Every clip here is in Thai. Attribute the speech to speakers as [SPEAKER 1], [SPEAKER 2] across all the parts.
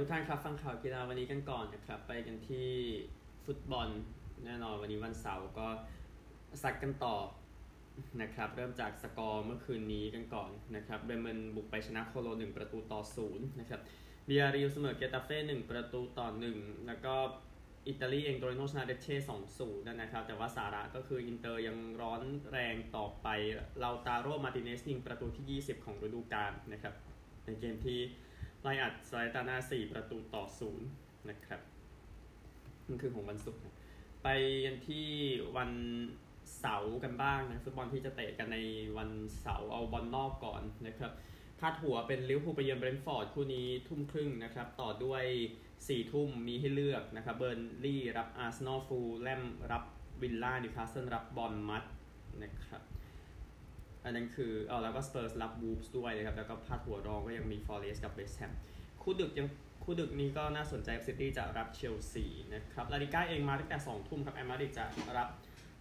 [SPEAKER 1] ทุกท่านครับฟังข่าวกีฬาวันนี้กันก่อนนะครับ ไปกันที่ฟุตบอลแน่นอนวันนี้วันเสาร์ก็ซัดกันต่อนะครับ เริ่มจากสกอร์เมื่อคืนนี้กันก่อนนะครับเบรเมนบุกไปชนะโคโลญ 1 ประตูต่อ 0 นะครับบียาร์เรอัลเสมอเกตาเฟ่1ประตูต่อ 1 แล้วก็อิตาลีเองโตริโนชนะเลชเช่2-0นย์นะครับ แต่ว่าสาระก็คืออินเตอร์ยังร้อนแรงต่อไปเลาตาโรมาร์ติเนซยิงประตูที่ 20 ของฤดูกาลนะครับ ในเกมที่ ไล่อัดซาเลร์นิตานา4ประตูต่อ0นะครับนั่นคือของวันศุกร์ไปกันที่วันเสาร์กันบ้างนะฟุตบอลที่จะเตะกันในวันเสาร์เอาบอลนอกก่อนนะครับพาดหัวเป็นลิเวอร์พูลไปเยือนเบรนท์ฟอร์ดคู่นี้ทุ่มครึ่งนะครับ ต่อด้วย 4 ทุ่มมีให้เลือกนะครับเบอร์นลี่รับอาร์เซนอลฟูแล่มรับวิลล่านิวคาสเซิลรับบอร์นมัธนะครับ อันนั้นคือเออแล้วก็สเปอร์สรับวูฟส์ด้วยนะครับ แล้วก็พาดหัวรองก็ยังมีฟอเรสต์กับเวสต์แฮมคู่ดึกยังคู่ดึกนี้ก็น่าสนใจซิตี้จะรับเชลซีนะครับลาลิก้าเองมาตั้งแต่2ทุ่มครับแอตมาดริดจะรับ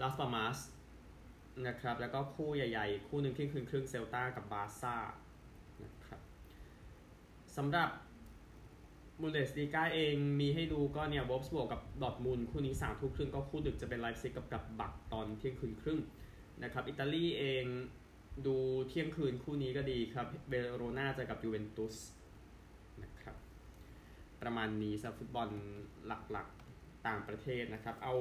[SPEAKER 1] ลาสปัลมาสนะครับ แล้วก็คู่ใหญ่ๆ คู่หนึ่งเที่ยงคืนครึ่งเซลตากับบาร์ซ่านะครับสำหรับบุนเดสลีกาเองมีให้ดูก็เนี่ยวอลฟส์บวกกับดอทมูลคู่นี้สามทุ่มครึ่งก็คู่ดึกจะเป็นไลป์ซิกกับกลัดบัคตอนเที่ยงคืนครึ่งนะครับ อิตาลีเอง ดูเที่ยงคืนคู่นี้ก็ดีครับ เบโรนาจะกับยูเวนตุสนะครับ ประมาณนี้สำหรับฟุตบอลหลักๆต่างประเทศนะครับ เอา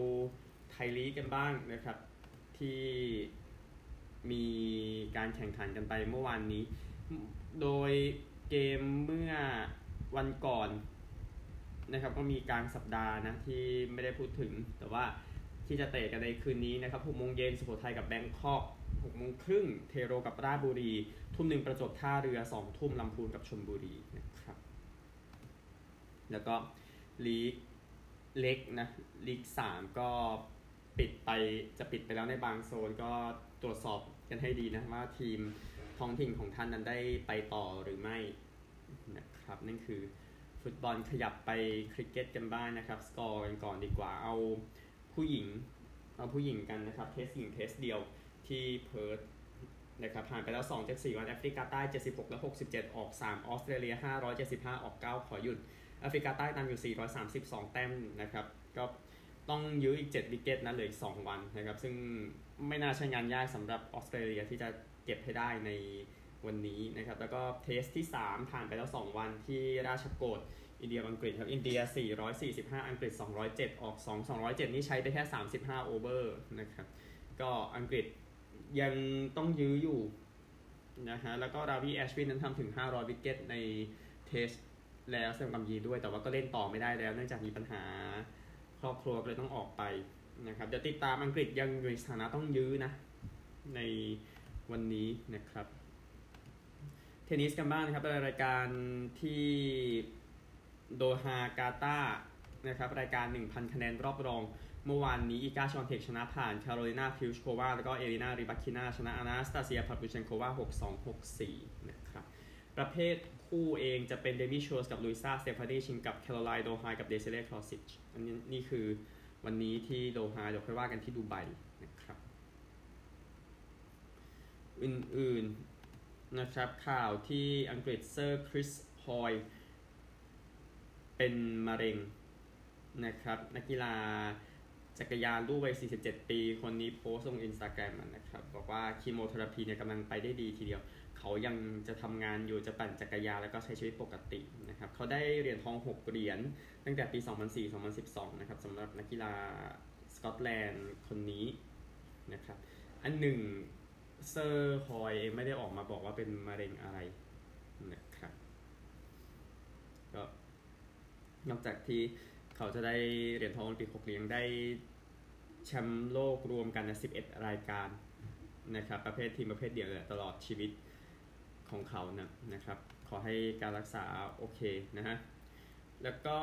[SPEAKER 1] ไทยลีกกันบ้างนะครับ ที่มีการแข่งขันกันไปเมื่อวานนี้ โดยเกมเมื่อวันก่อนนะครับก็มีกลารสัปดาห์นะที่ไม่ได้พูดถึง แต่ว่าที่จะเตะกันในคืนนี้นะครับ6โมงเย็นสุโขทัยกับแบงคอก 6โมงครึ่งเทโรกับราชบุรี ทุ่มหนึ่งประจวบท่าเรือ 2 ทุ่มลำพูนกับชลบุรีนะครับ แล้วก็ลีกเล็กนะลีก3ก็ปิดไปจะปิดไปแล้วในบางโซนก็ตรวจสอบกันให้ดีนะว่าทีมท้องถิ่นของท่านนั้นได้ไปต่อหรือไม่นะครับนั่นคือฟุตบอลขยับไปคริกเก็ตกันบ้างนะครับ สกอร์กันก่อนดีกว่าเอาผู้หญิง เอาผู้หญิงกันนะครับ Test หญิง Test เดียว ที่เพิร์ธนะครับผ่านไปแล้ว2จาก4วันแอฟริกาใต้ 76 และ 67 ออก 3 ออสเตรเลีย 575 ออก 9 ขอหยุดแอฟริกาใต้ตามอยู่ 432 แต้มนะครับก็ต้องยื้ออีก 7 wicket นะเหลืออีก 2 วันนะครับซึ่งไม่น่าใช่งานยากสำหรับออสเตรเลียที่จะเก็บให้ได้ในวันนี้นะครับแล้วก็ Test ที่ 3 ผ่านไปแล้ว 2 วันที่ราชโกตอินเดียอังกฤษครับอินเดีย 445 อังกฤษ 207 ออก 2 207 นี่ใช้ไปแค่ 35 over นะครับก็อังกฤษ ยังต้องยื้ออยู่นะฮะแล้วก็ราวีแอชวินนั้นทำถึง 500 wicket ใน Test แล้วแสดงความยินด้วยแต่ว่าก็เล่นต่อไม่ได้แล้ว เนื่องจากมีปัญหาครอบครัวก็เลยต้องออกไปนะครับเดี๋ยวติดตามอังกฤษยังอยู่ในสถานะต้องยื้อนะ ในวันนี้นะครับ เทนนิสกันบ้างนะครับเป็นรายการที่โดฮากาตาร์นะครับรายการ 1,000 คะแนนรอบรอง เมื่อวานนี้อิกาชวอนเทคชนะผ่านคาโรลินาพลิชโควาแล้วก็เอลินาริบัคินาชนะอานาสตาเซียพาฟลูเชนโควา6-2 6-4 นะครับ ประเภทคู่เองจะเป็นเดมิชูร์สกับลุยซาสเตฟานีชิงกับแคโรไลน์โดเลไฮด์กับเดซิเรคราฟซีคอันนี้นี่คือวันนี้ที่โดฮาเดี๋ยวค่อยว่ากันที่ดูไบนะครับ อื่นๆนะครับข่าวที่อังกฤษเซอร์คริสฮอยเป็นมะเร็งนะครับนักกีฬา จักรยานรูปวัย 47 ปี คนนี้โพสต์ลงอินสตาแกรมนะครับ บอกว่าคีโมเทอราพีเนี่ยกำลังไปได้ดีทีเดียว เขายังจะทำงานอยู่จะปั่นจักรยานแล้วก็ใช้ชีวิตปกตินะครับ เขาได้เหรียญทอง 6 เหรียญตั้งแต่ปี 2004-2012 นะครับสำหรับนักกีฬาสกอตแลนด์คนนี้นะครับ อันหนึ่งเซอร์ฮอยเองไม่ได้ออกมาบอกว่าเป็นมะเร็งอะไรนะครับก็นอกจากที่ เขาจะได้เหรียญทองโอลิมปิก6เหรียญได้แชมป์โลกรวมกันนะ11 รายการนะครับ ประเภททีมประเภทเดียวเลยตลอดชีวิตของเขานะนะครับ ขอให้การรักษาโอเคนะฮะ แล้วก็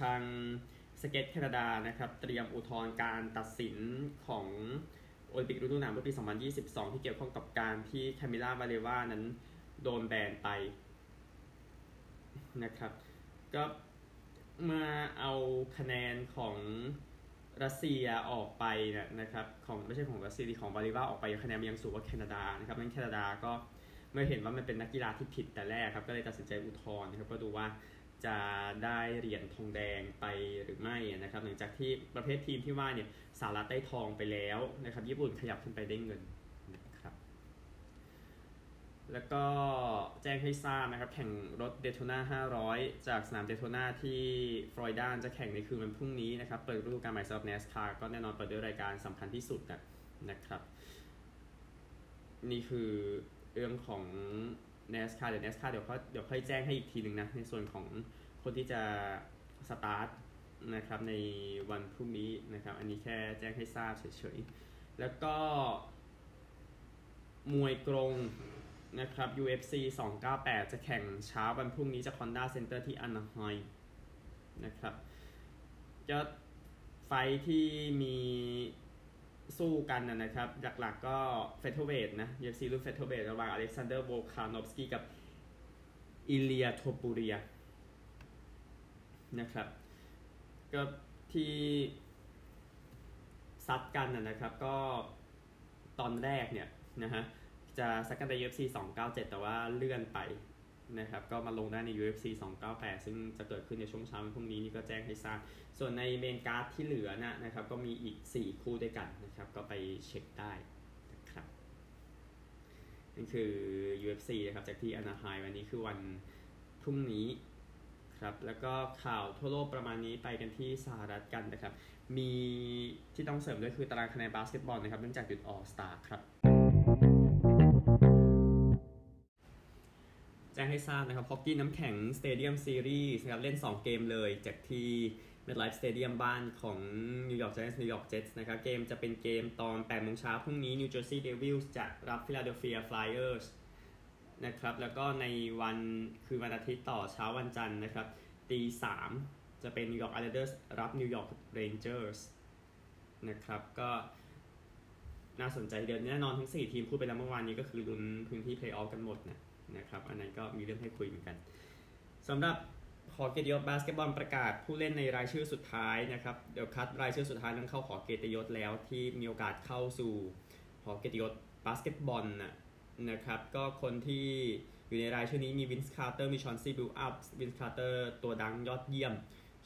[SPEAKER 1] ทาง Skate Canada นะครับ เตรียมอุทธรณ์การตัดสินของโอลิมปิกฤดูหนาวเมื่อปี 2022 ที่เกี่ยวข้องกับการที่คามิล่าวาลิเอวานั้นโดนแบนไปนะครับ ก็ เมื่อเอาคะแนนของรัสเซียออกไปเนี่ยนะครับของไม่ใช่ของรัสเซียที่ของวาเลวาออกไปคะแนนมันยังสูงกว่าแคนาดานะครับนั้นแคนาดาก็เมื่อเห็นว่ามันเป็นนักกีฬาที่ผิดแต่แรกครับก็เลยตัดสินใจอุทธรณ์นะครับก็ดูว่าจะได้เหรียญทองแดงไปหรือไม่นะครับหลังจากที่ประเภททีมที่ว่าเนี่ยสหรัฐได้ทองไปแล้วนะครับญี่ปุ่นขยับขึ้นไปได้เงิน แล้วก็แจ้งให้ทราบนะครับ แข่งรถเดโ t นา500 จากสนามเดโ t นาที่ฟลอริดาจะแข่งในคืนวันพรุ่งนี้นะครับ เปิดฤดูกาลใหม่สำหรับ NASCAR ก็แน่นอนเปิดด้วยรายการสำคัญที่สุดนะครับ นี่คือเรื่องของ NASCAR เดี๋ยว NASCAR เดี๋ยวเขาเดี๋ยวค่อยแจ้งให้อีกทีหนึ่งนะ ในส่วนของคนที่จะสตาร์ทนะครับในวันพรุ่งนี้นะครับ อันนี้แค่แจ้งให้ทราบเฉยๆ แล้วก็มวยกรง นะครับ UFC 298 จะแข่งเช้าวันพรุ่งนี้จาก Honda Center ที่ Anaheim นะครับจะไฟต์ที่มีสู้กันนะครับ หลักๆก็ featherweight นะ UFC รุ่น featherweight ระหว่างอเล็กซานเดอร์โวลคานอฟสกี้กับอิเลียโทปูเรียนะครับ ก็ที่ซัดกันนะครับ ก็ตอนแรกเนี่ยนะฮะ จะซัดกันใน UFC 297 แต่ว่าเลื่อนไปนะครับก็มาลงได้ใน UFC 298 ซึ่งจะเกิดขึ้นในช่วงเช้าวันพรุ่งนี้นี่ก็แจ้งให้ทราบ ส่วนใน main card ที่เหลือนะนะครับก็มีอีก 4 คู่ด้วยกันนะครับก็ไปเช็คได้นะครับนั่นคือ UFC นะครับจากที่ Anaheim วันนี้คือวันพรุ่งนี้ครับแล้วก็ข่าวทั่วโลกประมาณนี้ไปกันที่สหรัฐกันนะครับ มีที่ต้องเสริมด้วยคือตารางคะแนนบาสเกตบอลนะครับเนื่องจากหยุด All-Star ครับ แจ้งให้ทราบนะครับฮอกกี้น้ำแข็ง Stadium Series นะครับเล่น 2 เกมเลยจากที่ MetLife Stadium บ้านของ New York Giants New York Jets นะครับเกมจะเป็นเกมตอน8โมงเช้าพรุ่งนี้ New Jersey Devils จะรับ Philadelphia Flyers นะครับแล้วก็ในวันคือวันอาทิตย์ต่อเช้าวันจันทร์นะครับตีสามจะเป็น New York Islanders รับ New York Rangers นะครับก็น่าสนใจเดือนแน่นอนทั้ง 4 ทีมพูดไปแล้วเมื่อวานนี้ก็คือลุ้นพื้นที่เพลย์ออฟกันหมดนะ นะครับ อันนั้นก็มีเรื่องให้คุยเหมือนกันสำหรับหอเกียรติยศบาสเกตบอลประกาศผู้เล่นในรายชื่อสุดท้ายนะครับ เดี๋ยวคัดรายชื่อสุดท้ายนั้นเข้าหอเกียรติยศแล้วที่มีโอกาสเข้าสู่หอเกียรติยศบาสเกตบอลนะนะครับก็คนที่อยู่ในรายชื่อนี้มี Vince Carter มี Chauncey Billups Vince Carter ตัวดังยอดเยี่ยม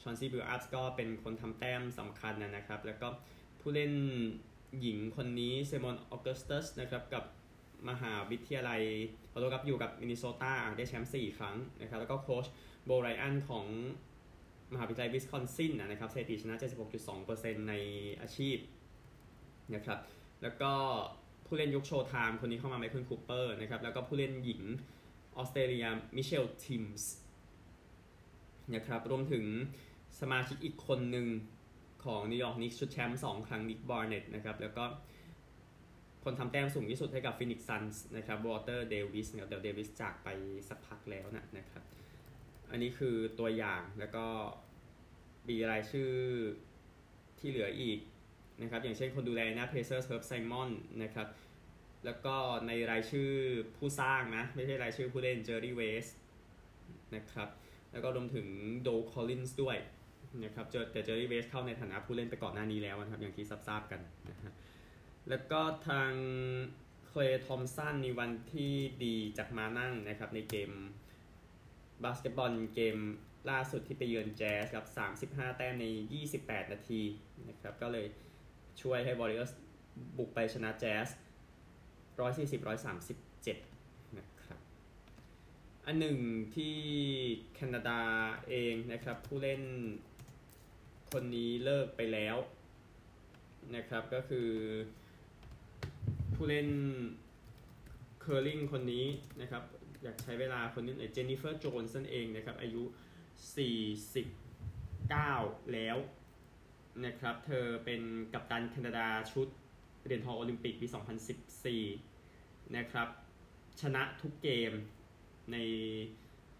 [SPEAKER 1] Chauncey Billups ก็เป็นคนทำแต้มสำคัญนะครับ แล้วก็ผู้เล่นหญิงคนนี้ Seimone Augustus นะครับกับ มหาวิทยาลัยขอโทษครับอยู่กับมินนิโซตาได้แชมป์4 ครั้งนะครับ แล้วก็โค้ช Bo Ryan ของมหาวิทยาลัยวิสคอนซินนะครับสถิติชนะ 76.2%ในอาชีพนะครับ แล้วก็ผู้เล่นยุค Showtime คนนี้เข้ามา Michael Cooper นะครับ แล้วก็ผู้เล่นหญิงออสเตรเลีย Michele Timms นะครับ รวมถึงสมาชิกอีกคนหนึ่งของ New York Knicks ชุดแชมป์2ครั้ง Dick Barnett นะครับ แล้วก็ คนทำแต้มสูงที่สุดให้กับ Phoenix Suns นะครับ Walter Davis นะครับเดลเดวิสจากไปสักพักแล้วนะนะครับ อันนี้คือตัวอย่างแล้วก็มีรายชื่อที่เหลืออีกนะครับ อย่างเช่นคนดูแลนะ Pacers Herb Simon นะครับ แล้วก็ในรายชื่อผู้สร้างนะ ไม่ใช่รายชื่อผู้เล่น Jerry West นะครับ แล้วก็รวมถึง Doug Collins ด้วยนะครับเจอแต่ Jerry West เข้าในฐานะผู้เล่นไปก่อนหน้านี้แล้วนะครับ อย่างที่ทราบกันนะฮะ แล้วก็ทาง Klay Thompson ในวันที่ดีจากม้านั่งนะครับในเกมบาสเกตบอลเกมล่าสุดที่ไปเยือนแจ๊สครับ 35 แต้มใน 28 นาทีนะครับก็เลยช่วยให้ Warriors บุกไปชนะแจ๊ส140-137 นะครับ อันหนึ่งที่แคนาดาเองนะครับ ผู้เล่นคนนี้เลิกไปแล้วนะครับก็คือ ผู้เล่นเคอร์ลิงคนนี้นะครับอยากใช้เวลาคนนี้ Jennifer Jones เองนะครับอายุ 49 แล้วนะครับเธอเป็นกัปตันแคนาดาชุดเหรียญทองโอลิมปิกปี 2014 นะครับชนะทุกเกมใน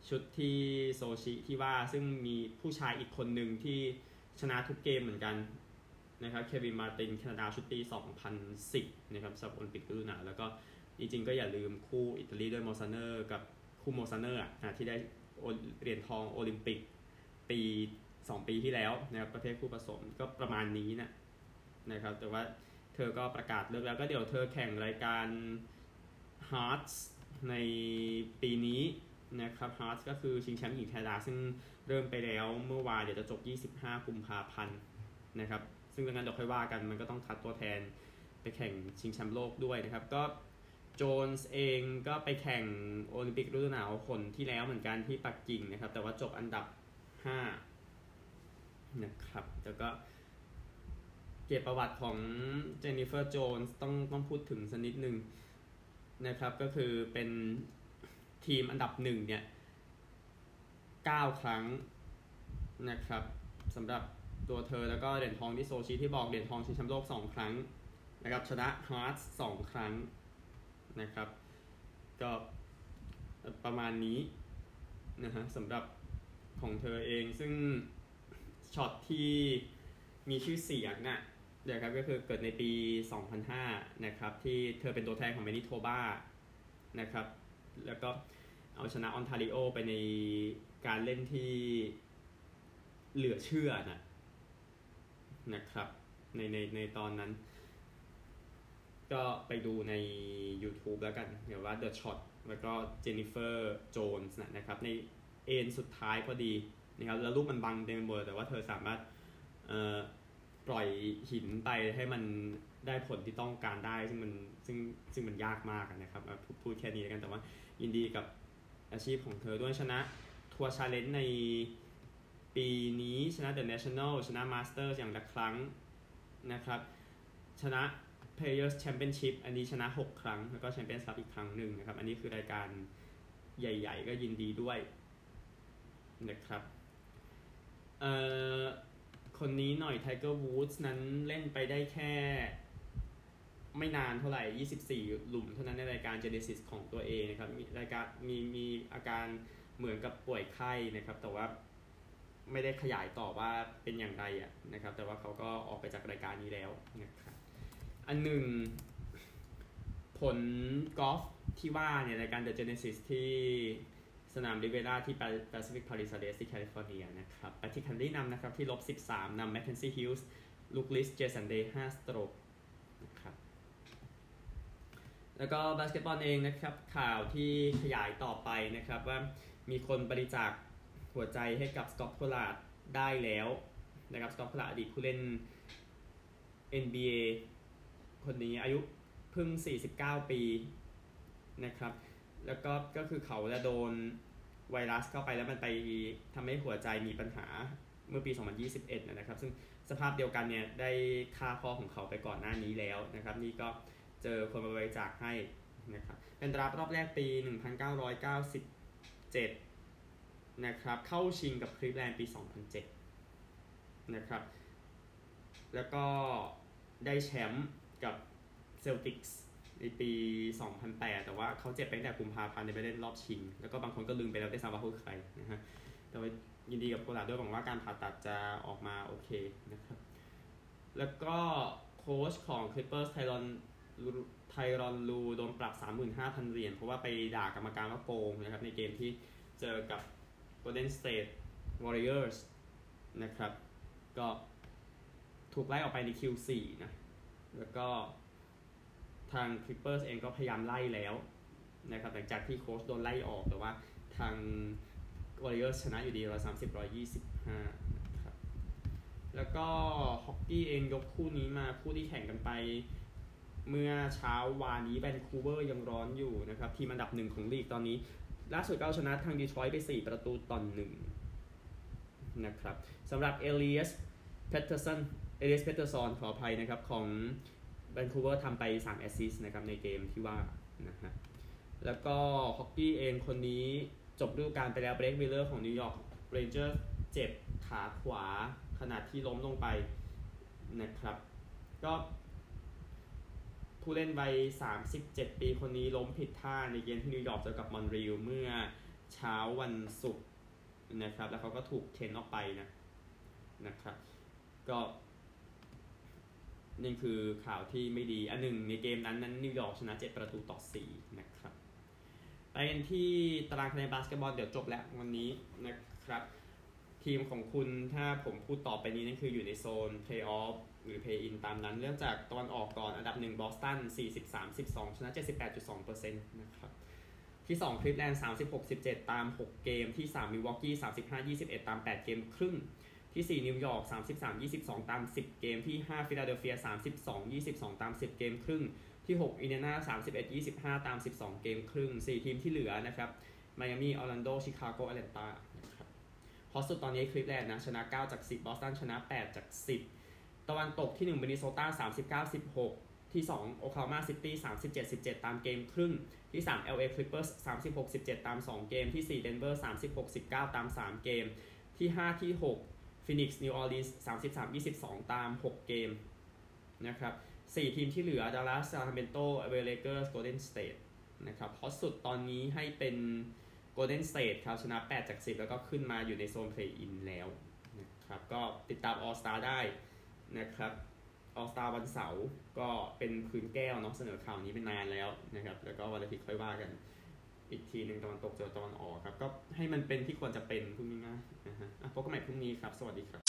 [SPEAKER 1] ชุดที่โซชิที่ว่าซึ่งมีผู้ชายอีกคนหนึ่งที่ชนะทุกเกมเหมือนกัน นะครับ Kevin Martin แคนาดาชุดปี 2010 นะครับสำหรับโอลิมปิกฤดูหนาวแล้วก็จริงๆก็อย่าลืมคู่อิตาลีด้วย Mosaner กับคู่ Mosaner อะที่ได้เหรียญทองโอลิมปิกปี 2 ปีที่แล้วนะครับประเภทคู่ผสมก็ประมาณนี้นะนะครับแต่ว่าเธอก็ประกาศเลิกแล้วก็เดี๋ยวเธอแข่งรายการ Hearts ในปีนี้นะครับฮาร์ s ก็คือชิงแชมป์หญิงแคนาดาซึ่งเริ่มไปแล้วเมื่อวานเดี๋ยวจะจบ 25 กุมภาพันธ์นะครับ ซึ่งดังนั้นเดี๋ยวค่อยว่ากันมันก็ต้องคัดตัวแทนไปแข่งชิงแชมป์โลกด้วยนะครับ ก็โจนส์เองก็ไปแข่งโอลิมปิกฤดูหนาวคนที่แล้วเหมือนกันที่ปักกิ่งนะครับ แต่ว่าจบอันดับ 5 นะครับแล้วก็เกียรติประวัติของเจนนิเฟอร์โจนส์ต้องต้องพูดถึงสักนิดนึงนะครับก็คือเป็นทีมอันดับหนึ่งเนี่ย 9 ครั้งนะครับสำหรับ ตัวเธอแล้วก็เหรียญทองที่โซชิที่บอกเหรียญทองชิงแชมป์โลก 2 ครั้งนะครับชนะ Hearts สองครั้งนะครับ ก็ประมาณนี้นะฮะสำหรับของเธอเองซึ่งช็อตที่มีชื่อเสียงนะฮะเดี๋ยวครับก็คือเกิดในปี 2005 นะครับ ที่เธอเป็นตัวแทนของ Manitobaนะครับ แล้วก็เอาชนะออนทาริโอไปในการเล่นที่เหลือเชื่อนะ นะครับ ในในในตอนนั้น ก็ไปดูใน YouTube แล้วกันเดี๋ยวว่า The Shot แล้วก็เจนนิเฟอร์โจนส์นะครับ ในเอ็นสุดท้ายพอดีนะครับแล้วรูปมันบังเต็มหมดแต่ว่าเธอสามารถปล่อยหินไปให้มันได้ผลที่ต้องการได้ ซึ่งมันซึ่งซึ่งมันยากมากนะครับพูดแค่นี้แล้วกันแต่ว่ายินดีกับอาชีพของเธอด้วยชนะทัวร์ชาเลนจ์ใน ปีนี้ชนะ The National ชนะ Masters อย่างละครั้งนะครับ ชนะ Players Championship อันนี้ชนะ 6 ครั้ง แล้วก็ Champions Cup อีกครั้งหนึ่งนะครับ อันนี้คือรายการใหญ่ ๆ ก็ยินดีด้วยนะครับเอ่อคนนี้หน่อย Tiger Woods นั้นเล่นไปได้แค่ ไม่นานเท่าไหร่ 24 หลุมเท่านั้นในรายการ Genesis ของตัวเองนะครับ มีรายการมีมีอาการเหมือนกับป่วยไข้นะครับ แต่ว่า ไม่ได้ขยายต่อว่าเป็นอย่างไรอะนะครับ แต่ว่าเขาก็ออกไปจากรายการนี้แล้วนะครับอันหนึ่งผลกอล์ฟที่ว่าเนี่ยรายการ The Genesis ที่สนามดิเวล่าที่ Pacific Palisades ที่แคลิฟอร์เนียนะครับ Patrick Cantlay นำนะครับที่ลบ 13นำ Mackenzie Hills ลูกลิสเจสันเดย์5สโตรกนะครับแล้วก็บาสเกตบอลเองนะครับข่าวที่ขยายต่อไปนะครับว่ามีคนบริจาค หัวใจให้กับ Scot Pollard ได้แล้วนะครับ Scot Pollard อดีตผู้เล่น NBA คนนี้อายุเพิ่ง 49 ปีนะครับ แล้วก็ก็คือเขาจะโดนไวรัสเข้าไปแล้วมันไปทำให้หัวใจมีปัญหาเมื่อปี 2021 นะครับ ซึ่งสภาพเดียวกันเนี่ยได้ค่าพ่อของเขาไปก่อนหน้านี้แล้วนะครับ นี่ก็เจอคนมาบริจาคให้นะครับ เป็นราฟรอบแรกปี 1997 นะครับเข้าชิงกับคลิฟแลนด์ปี 2007 นะครับ แล้วก็ได้แชมป์กับ Celtics ในปี 2008 แต่ว่าเขาเจ็บไปตั้งแต่กุมภาพันธ์ในไปเล่นรอบชิง แล้วก็บางคนก็ลืมไปแล้วด้วยซ้ำว่าเขาคือใครนะฮะแต่ว่ายินดีกับโคลาด้วยหวังว่าการผ่าตัดจะออกมาโอเคนะครับ แล้วก็โค้ชของ Clippers Tyronn Tyronn Lue โดนปรับ 35,000 เหรียญเพราะว่าไปด่ากรรมการว่าโกงนะครับในเกมที่เจอกับ Golden State Warriors นะครับ ก็ถูกไล่ออกไปใน Q4 นะ แล้วก็ทาง Clippers เองก็พยายามไล่แล้วนะครับหลังจากที่โค้ชโดนไล่ออกแต่ว่าทาง Warriors ชนะอยู่ดีร้อยสามสิบร้อยยี่สิบห้านะครับแล้วก็ฮอกกี้เองยกคู่นี้มาคู่ที่แข่งกันไป เมื่อเช้าวานนี้แวนคูเวอร์ยังร้อนอยู่นะครับ ทีมอันดับหนึ่งของลีกตอนนี้ ล่าสุดก็ชนะทาง Detroit ไป 4 ประตูต่อหนึ่งนะครับสำหรับ Elias Pettersson Elias Pettersson ขออภัยนะครับ ของ Vancouver ทำไป3 assist นะครับในเกมที่ว่านะฮะแล้วก็ฮอกกี้เองคนนี้จบฤดูกาลไปแล้ว Blake Wheeler ของ New York Rangers เจ็บขาขวาขณะที่ล้มลงไปนะครับ ก็ ผู้เล่นวัย 37 ปีคนนี้ล้มผิดท่าในเกมที่นิวยอร์กเจอกับมอนทรีออลเมื่อเช้าวันศุกร์นะครับ แล้วเขาก็ถูกเทนออกไปนะนะครับ ก็นี่คือข่าวที่ไม่ดี อันหนึ่งในเกมนั้นนั้นนิวยอร์กชนะ 7 ประตูต่อ 4 นะครับไปกันที่ตารางคะแนนบาสเกตบอลเดี๋ยวจบแล้ววันนี้นะครับ ทีมของคุณถ้าผมพูดต่อไปนี้นั่นคืออยู่ในโซนเพลย์ออฟ หรือ play-in ตามนั้นเริ่มจากตะวันออกก่อนอันดับ1บอสตัน43 12 ชนะ 78.2%นะครับที่2คลีฟแลนด์36-17 ตาม 6 เกมที่ 3 มิลวอกี 35-21 ตาม 8 เกมครึ่ง ที่ 4 นิวยอร์ก33-22 ตาม 10 เกมที่ 5 ฟิลาเดลเฟีย 32-22 ตาม 10 เกมครึ่ง ที่ 6 อินเดียนา31-25 ตาม 12 เกมครึ่ง 4 ทีมที่เหลือนะครับไมอามี่ออร์แลนโด ชิคาโกแอตแลนตานะครับฮอตสุดตอนนี้คลีฟแลนด์นะชนะ 9 จาก 10 บอสตันชนะ 8 จาก 10 ตะวันตกที่ 1 มินนิโซตา39-16 ที่ 2 โอคลาโฮมาซิตี้37-17 ตามเกมครึ่ง ที่ 3 LA Clippers 36-17 ตาม 2 เกม ที่ 4 Denver 36-19 ตาม 3 เกม ที่ 5 ที่ 6 Phoenix New Orleans 33-22 ตาม 6 เกมนะครับ4ทีมที่เหลือ Dallas Sacramento LA Lakers Golden State นะครับฮอตสุดตอนนี้ให้เป็น Golden State ครับชนะ 8 จาก 10 แล้วก็ขึ้นมาอยู่ในโซน Play-in แล้วนะครับก็ติดตาม All Star ได้ นะครับออสตาวันเสาร์ก็เป็นพื้นแก้วเนาะเสนอข่าวนี้เป็นนานแล้วนะครับ แล้วก็วันอาทิตย์ค่อยว่ากัน อีกทีหนึ่งตะวันตกเจอตะวันออกครับ ก็ให้มันเป็นที่ควรจะเป็นพรุ่งนี้นะนะฮะพบกันใหม่พรุ่งนี้ครับ สวัสดีครับ